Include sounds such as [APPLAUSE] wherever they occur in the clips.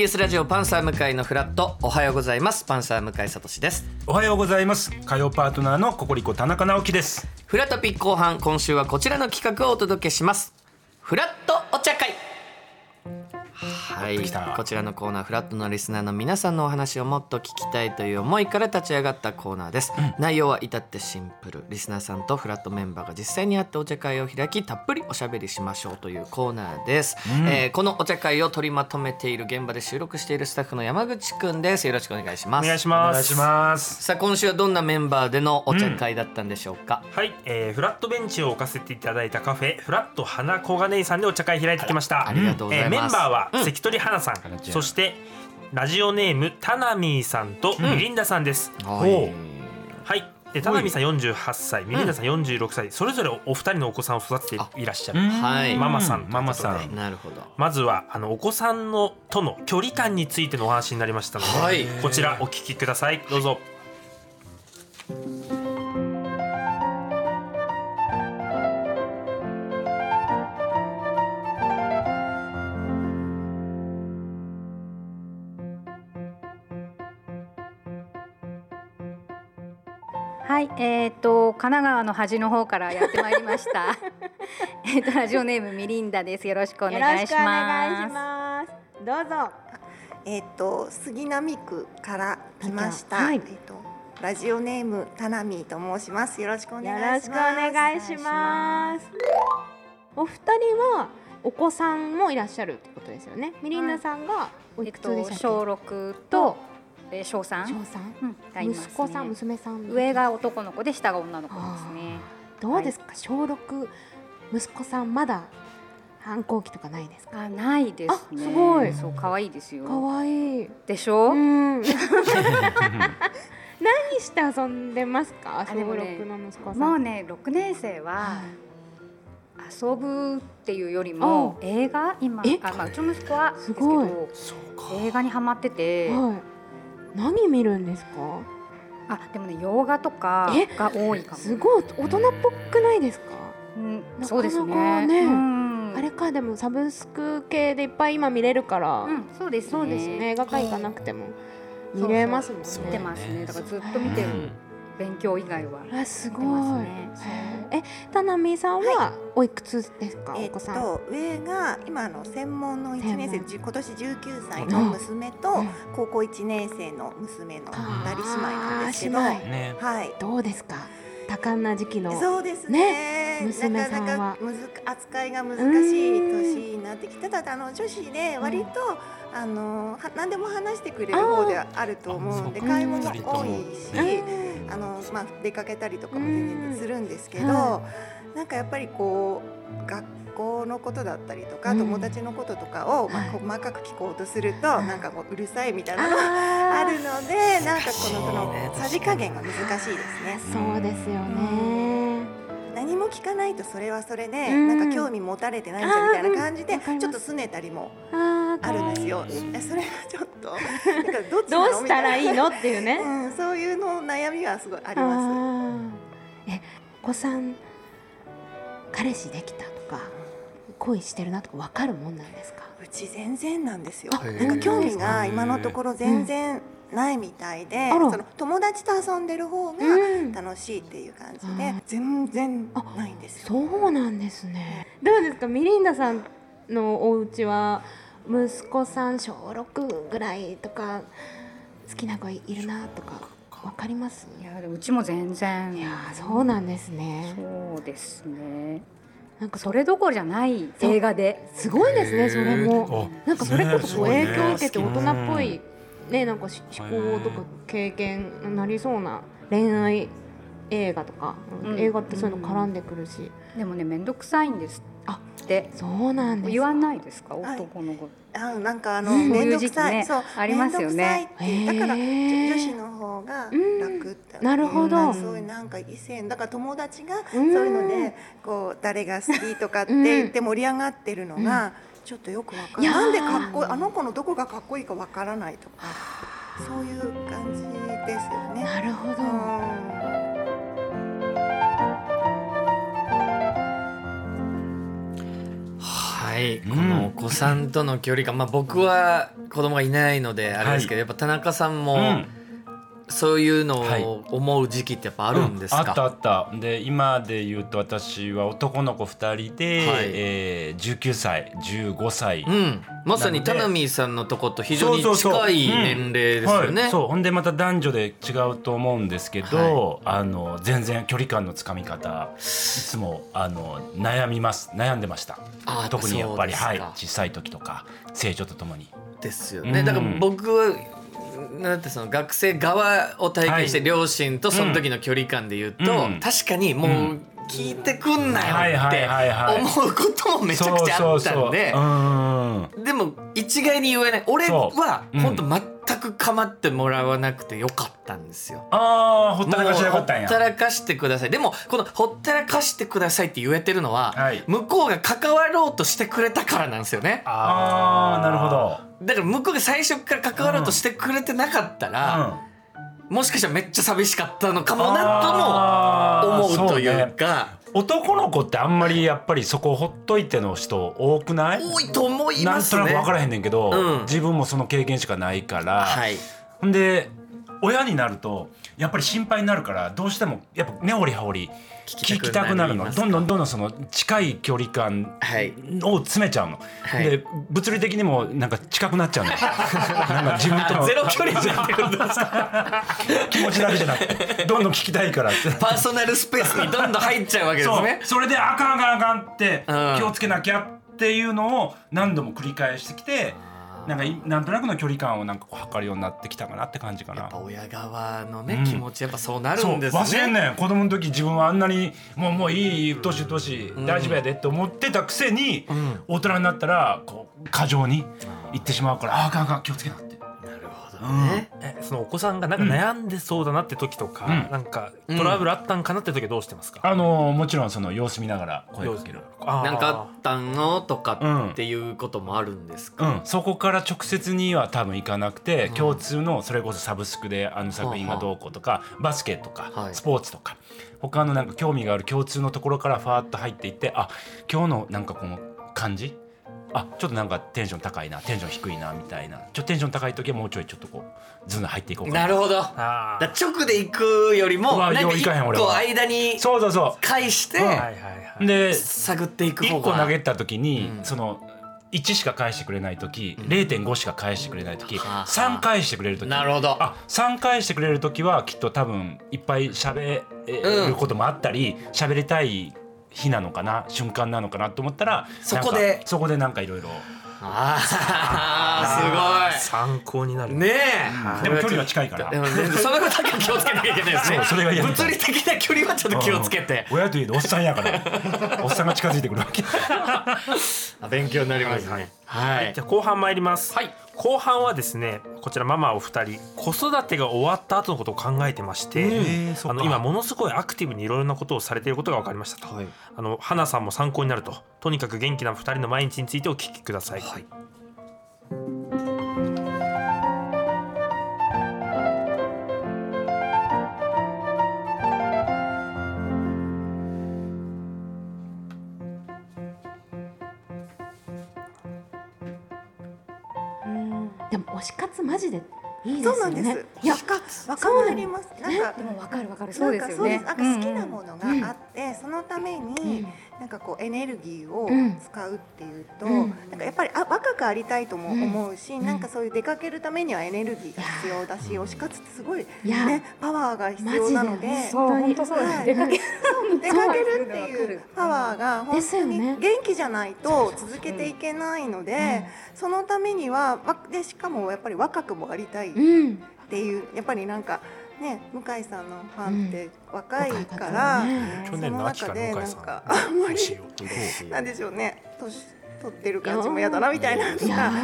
TBS ラジオパンサー向井のフラット。おはようございます。パンサー向井聡です。おはようございます。火曜パートナーのココリコ田中直樹です。フラトピ後半今週はこちらの企画をお届けします。フラットお茶会はいこちらのコーナーフラットのリスナーの皆さんのお話をもっと聞きたいという思いから立ち上がったコーナーです、内容は至ってシンプル。リスナーさんとフラットメンバーが実際に会ってお茶会を開きたっぷりおしゃべりしましょうというコーナーです、えーこのお茶会を取りまとめている現場で収録しているスタッフの山口くんです。よろしくお願いします。お願いします。さあ今週はどんなメンバーでのお茶会だったんでしょうか、はい、えー、フラットベンチを置かせていただいたカフェフラット花小金井さんでお茶会開いてきました。ありがとうございます。えーメンバーはうん関取花さん、そしてラジオネームタナミーさんとミリンダさんです、はい。はい。でタナミーさん48歳ミリンダさん46歳。それぞれお二人のお子さんを育てていらっしゃるはい。ママさんママさん。なるほど。まずはあのお子さんのとの距離感についてのお話になりましたので、はい。こちらお聞きください。どうぞはい、えっ、と神奈川の端の方からやってまいりました。[LAUGHS] えっとラジオネームミリンダです。よろしくお願いしよろしくお願います。します。どうぞ。えっと杉並区から来ました。はいえっとラジオネームタナミーと申します。よろしくおよ願いしろしくおます。願いします。お二人はお子さんもいらっしゃるってことですよね。ミリンダさんがおいくつえっと？小六とえー小三、小三。うんがいますね息子さん娘さん？上が男の子で下が女の子ですね。どうですか、小六息子さんまだ反抗期とかないですか？あないですね。あすごいそう可愛いですよ。可愛いでしょ？うん。[LAUGHS] 何して遊んでますか？小六の息子さん。もうね六年生ははい遊ぶっていうよりも映画？今え？あまあうちの息子はですけど映画にハマってて。はい。何見るんですか？あでもね洋画とかえ？が多いかも。すごい大人っぽくないですか？うん、なかなかそうですねね。うん、あれかでもサブスク系でいっぱい今見れるから、うん、そうですね。そうですね映画館行かなくても見れますもんね。見てますね。だからずっと見てる。勉強以外は。あすごい。見てますね。へー。え、田波さんはおいくつですか、えっお子さん。と上が今の専門の1年生今年19歳の娘とうん。高校1年生の娘の二人姉妹なんですけど、あーはね。い。どうですか？多感な時期の。そうですね。娘さんはなかなかむず扱いが難しい年になってきてただあの女子で割と、あのは何でも話してくれる方ではあると思うんであ会話もそうか多いし、うんあのまあ出かけたりとかも全然するんですけど、うん。はなんかやっぱりこう学校のことだったりとか、うん。友達のこととかを、まあ、はい。細かく聞こうとすると、なんかもううるさいみたいなのがああるのでなんかこのそのね。さじ加減が難しいですね。そうですよね。何も聞かないとそれはそれで、うん。なんか興味持たれてないんじゃんみたいな感じで、ちょっと拗ねたりもあるんですよ。えそれがちょっとなんかどっどうしたらいいみのっていうね。うん、そういうの悩みはすごいありまあーえ、お子さん彼氏できたとか恋してるなとかわかるもんなんですか？す。うち全然なんですよ。あなんか興味が今のところ全然ないみたいで、あらその友達と遊んでる方がうん楽しいっていう感じあで、全然ないんですよ。そうなんですね。どうですか、ミリンダさんのお家は息子さん小六ぐらいとか好きな子いるなとかわかります？いやうちも全然。いやーそうなんですね。そうですね。なんかそれどころじゃない映画で。すごいですねそれも。なんかそれこそこうね影響を受けて大人っぽいねなんかし思考とか経験になりそうな恋愛映画とか、うん映画ってそういうの絡んでくるし、でもね面倒くさいんですあって。そうなんです言わないですか？はい。男の子。あなんかあのうん。面倒くさい、こういう時期ねありますよね。だから女子の方が楽って、なるほど。うんそういうなんか異性だから友達がそううんいうのでこう誰が好きとかって言って盛り上がってるのがちょっとよくわかい。やー。るなんでかっこいいあの子のどこがかっこいいかわからないとかそういう感じですよね。なるほど。ははい、うん。このお子さんとの距離感、まあ、僕は子供がいないのであれですけど、やっぱ田中さんもうんそういうのはい。を思う時期ってやっぱあるんですか、うん。あったあった。で今で言うと私は男の子2人で、はい。えー、19歳15歳、うん、まさになので田波さんのとこと非常に近い年齢ですよね。はい、そう。ほんでまた男女で違うと思うんですけど、あの全然距離感のつかみ方いつもあの悩みます。悩んでました。あ特にやっぱり。はい。小さい時とか成長とともに。ですよね。うん。だから僕はなんてその学生側を体験してはい両親とその時の距離感で言うと、うん。確かにもう聞いてくんなはいはいよってはいはい。思うこともめちゃくちゃあったんででも一概に言えない。俺は本当全く構ってもらわなくてよかったんですよ。ああほったらかしでよかったんもうほったやらかしてください。でもこのほったらかしてくださいって言えてるのは、はい。向こうが関わろうとしてくれたからなんですよね。ああなるほど。だから向こうが最初から関わろうとしてくれてなかったら、もしかしたらめっちゃ寂しかったのかもなとも思うといそうね。か男の子ってあんまりやっぱりそこほっといての人多くない？多いと思いなんますね。となく分からへんねんけど、うん。自分もその経験しかないから、はい。ほんで親になるとやっぱり心配になるからどうしてもやっぱ根掘り葉掘り聞きたくなるの。どんどんどんどんその近い距離感はい。を詰めちゃうの、はい。で物理的にもなんか近くなっちゃうの [LAUGHS] なんか自分とのゼロ距離じゃんってことですか？気持ちだけじゃなくてどんどん聞きたいからって。パーソナルスペースにどんどん入っちゃうわけですね。それであかんあかんあかんってうん。気をつけなきゃっていうのを何度も繰り返してきてなんかいなんとなくの距離感をなんかこう測るようになってきたかなって感じかな。やっぱ。親側のね、うん。気持ちやっぱそうなるんですね忘れんねん子供の時自分はあんなにもうもういい年年ん。大丈夫やでって思ってたくせに、ん。大人になったらこう過剰に言ってしまうからああかんあかん気をつけなって。なるほどね、えそのお子さんがなんか悩んでそうだなって時とか、うん。なんかトラブルあったんかなって時はどうしてますか、あのもちろんその様子見ながら声かける。なんかあったのとかっていうこともあるんですか、うん、そこから直接には多分行かなくて、共通のそれこそサブスクであの作品がどうこうとか、バスケとか、はい。スポーツとか。他のなんか興味がある共通のところからファーッと入っていってあ今日のなんかこの感じあちょっとなんかテンション高いなテンション低いなみたいな。ちょっとテンション高い時はもうちょいちょっとこうズン入っていこうかな。るほど。だ直で行くよりもなんか一個間にそうそうそ返してで探っていく方1が個投げた時に、うん。その1しか返してくれない時、うん。0.5しか返してくれない時、はあはあ。3返してくれる時。なるほど。あ3返してくれる時はきっと多分いっぱい喋ることもあったり喋、りたい日なのかな瞬間なのかなと思ったらそこで。そこでなんかいろいろ。あ参考になる。ねえ。でも距離は近いから。でも全然そのことだけは気をつけなきゃいけないですね。そうそれが物理的な距離はちょっと気をつけて。うん。親といえどおっさんやから。[LAUGHS] おっさんが近づいてくるわけ。あ勉強になりますね。はい。じゃあ後半参ります、はい後半はですねこちらママお二人子育てが終わった後のことを考えてまして、あの今ものすごいアクティブにいろいろなことをされていることが分かりましたと、はい。あの花さんも参考になると。とにかく元気な二人の毎日についてお聞きください、はいでも推し活マジでいいでそうすよね。なんです。いやわかります。なんかでもわかるわかる。そうですよね。なんか好きなものがあって、そのために、なんかこうエネルギーをうん。使うっていうと、うん。なんかやっぱりあ若くありたいともうん。思うし、ん。なんかそういう出かけるためにはエネルギーが必要だし、推し活ってすごいねパワーが必要なので。そう本当そうです。はい。出かける出かけるっていうパワーが本当に元気じゃないと続けていけないので、そのためにはわでしかもやっぱり若くもありたいっうんていうやっぱりなんかね向井さんのファンって若いか若ら、い方ね去年の秋から向井さん。その中でなんかあんまりなんでしょうね。年取ってる感じも嫌だなみたいな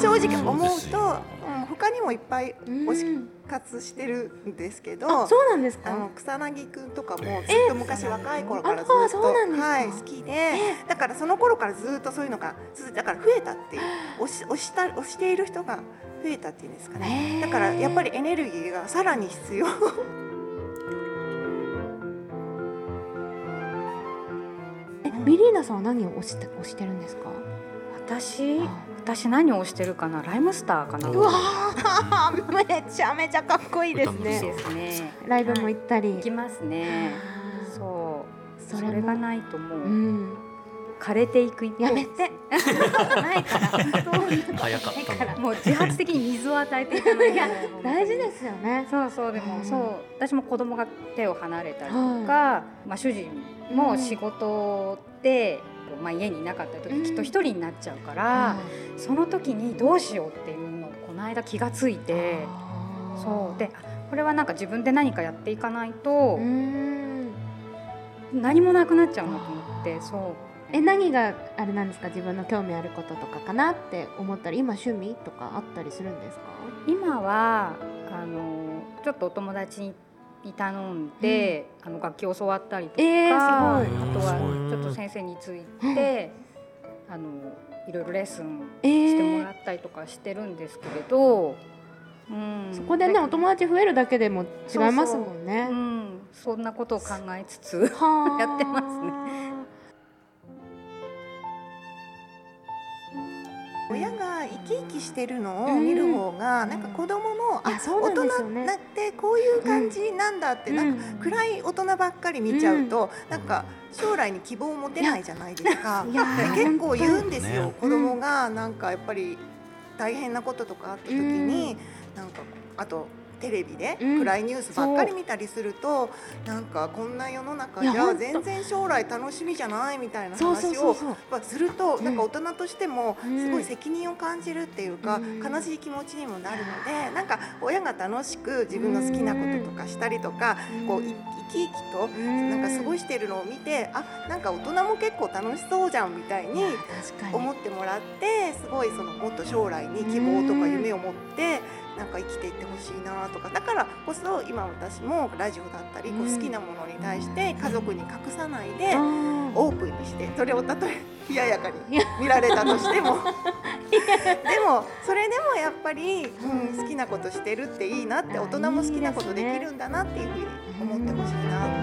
正直思うと、うん、他にもいっぱいうん。推し活してるんですけど。あそうなんですか？あの草薙くんとかもずえ。っと昔若い頃からずっとはい好きでだからその頃からずっとそういうのが続いだから増えたっていう推し推した推している人が増えたっていうんですかね。だからやっぱりエネルギーがさらに必要。[LAUGHS] えビリーナさんは何を推して推してるんですか？私私何をしてるかな？ライムスターかな？うわーめちゃめちゃかっこいいですね。ですね。ライブも行ったり。行きますね。そう。それも。それがないともう、うん。枯れていく一方やめて。[LAUGHS] ないから。早かったな。もう自発的に水を与えていかないいや大事ですよね。そうそうでも、うん。そう。私も子供が手を離れたりとか、まあ、主人も仕事で、まあ、家にいなかった時、うん。きっと一人になっちゃうから、その時にどうしようっていうのをこの間気がついてそう。であこれはなんか自分で何かやっていかないとうん。何もなくなっちゃうなと思ってそう。え何があれなんですか？自分の興味あることとかかなって思ったら今趣味とかあったりするんですか？今はあのちょっとお友達に頼んで、あの楽器を教わったりとか、えーあとはちょっと先生について、あのいろいろレッスンえしてもーらったりとかしてるんですけれど、うん、そこでねお友達増えるだけでも違いますもんね。うん、そんなことを考えつつはあ。[LAUGHS] やってますね親が生き生きしてるのを見る方が、なんか子供も、いやそうなんですよね。大人になってこういう感じなんだって、なんか暗い大人ばっかり見ちゃうと、なんか将来に希望を持てないじゃないですか。結構言うんですよ、ね子供がなんかやっぱり大変なこととかあった時に、なんかあとテレビでうん。暗いニュースばっかり見たりすると、なんかこんな世の中じゃ全然将来楽しみじゃないみたいな話をするとうん。なんか大人としてもうん。すごい責任を感じるっていうか、うん。悲しい気持ちにもなるのでなんか親が楽しく自分の好きなこととかしたりとか、こうい生き生きとなんか過ごしてるのを見てあなんか大人も結構楽しそうじゃんみたいに思ってもらってすごいそのもっと将来に希望とか夢を持ってなんか生きていってほしいなとか。だからこそ今私もラジオだったりこううん好きなものに対して家族に隠さないでオープンにしてそれをたとえ冷ややかに見られたとしても。[LAUGHS] でもそれでもやっぱり、うん、好きなことしてるっていいなって大人も好きなことできるんだなっていうふうに思ってほしいなって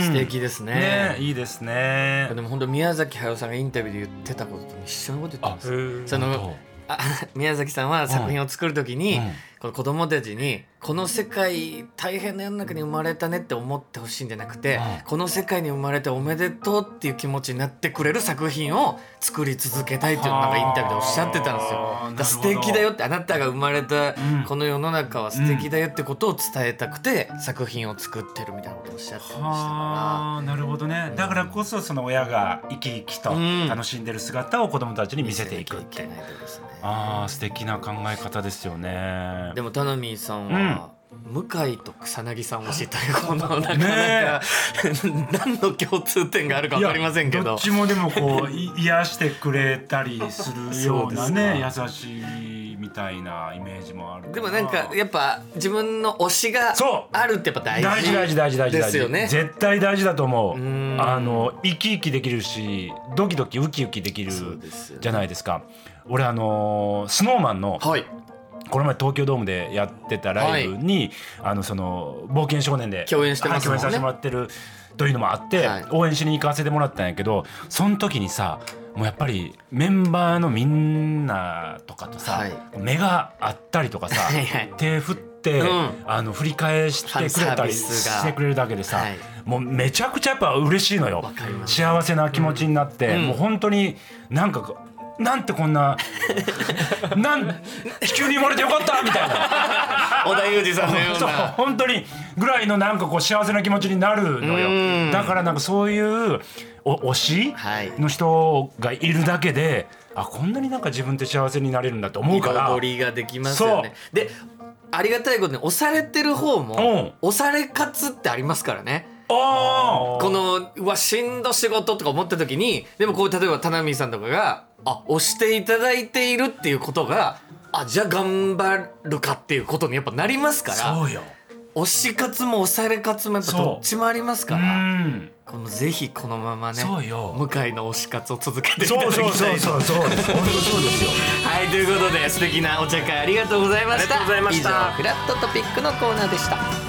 素敵ですね。ねいいですね。でも本当宮崎駿さんがインタビューで言ってたことと一緒のこと言ってますその本あ宮崎さんは作品を作る時に、当うんこの子供たちにこの世界大変な世の中に生まれたねって思ってほしいんじゃなくて、うん。この世界に生まれておめでとうっていう気持ちになってくれる作品を作り続けたいっていうなんかインタビューでおっしゃってたんですよ。素敵だよってあなたが生まれたうんこの世の中は素敵だよってことを伝えたくて作品を作ってるみたいなことをおっしゃってましたなるほどね。だからこそその親が生き生きとうん。楽しんでる姿を子供たちにら見せていくって見せなきゃいけないってことですね。ああ素敵な考え方ですよねでもタナミーさんは、向井と草薙さん推しというこのなかなか、ね何の共通点があるか分かりませんけど。どっちもでもこうい癒してくれたりするようなねそ優しいみたいなイメージもあるでもなんかやっぱ自分の推しがあるってやっぱ大事大事大事大事ですよね。絶対大事だと思う。うん。あの生き生きできるしドキドキウキウキできるじゃないですか。俺あのスノーマンのはいこの前東京ドームでやってたライブに、あのその冒険少年で共演してますねはい共演させてもらってるというのもあって、はい。応援しに行かせてもらったんやけどその時にさもうやっぱりメンバーのみんなとかとさ、はい。目があったりとかさはいはい。手振って、うん。あの振り返してくれたりしてくれるだけでさ、はい。もうめちゃくちゃやっぱ嬉しいのよ。幸せな気持ちになって、うん。もう本当になんかなんてこんな [LAUGHS] なん地球に生まれてよかったみたいな。織田裕二さんのような。本当にぐらいのなんかこう幸せな気持ちになるのうん。よだからなんかそういうお推しはい。の人がいるだけであこんなになんか自分って幸せになれるんだと思うから。彩りができますよね。でありがたいことに押されてる方も押され活ってありますからね。あこのうわしんど仕事とか思った時にでもこう例えば田波さんとかがあ押していただいているっていうことがあじゃあ頑張るかっていうことにやっぱなりますからそうよ。推し活も押され活もやっぱそう。どっちもありますうからん。このぜひこのままねそうよ。向井の推し活を続けていただそうきたそいうとそうそうそう。です本当そうですよ。はいということで素敵なお茶会ありがとうございました。ありがとうございました。以上フラットトピックのコーナーでした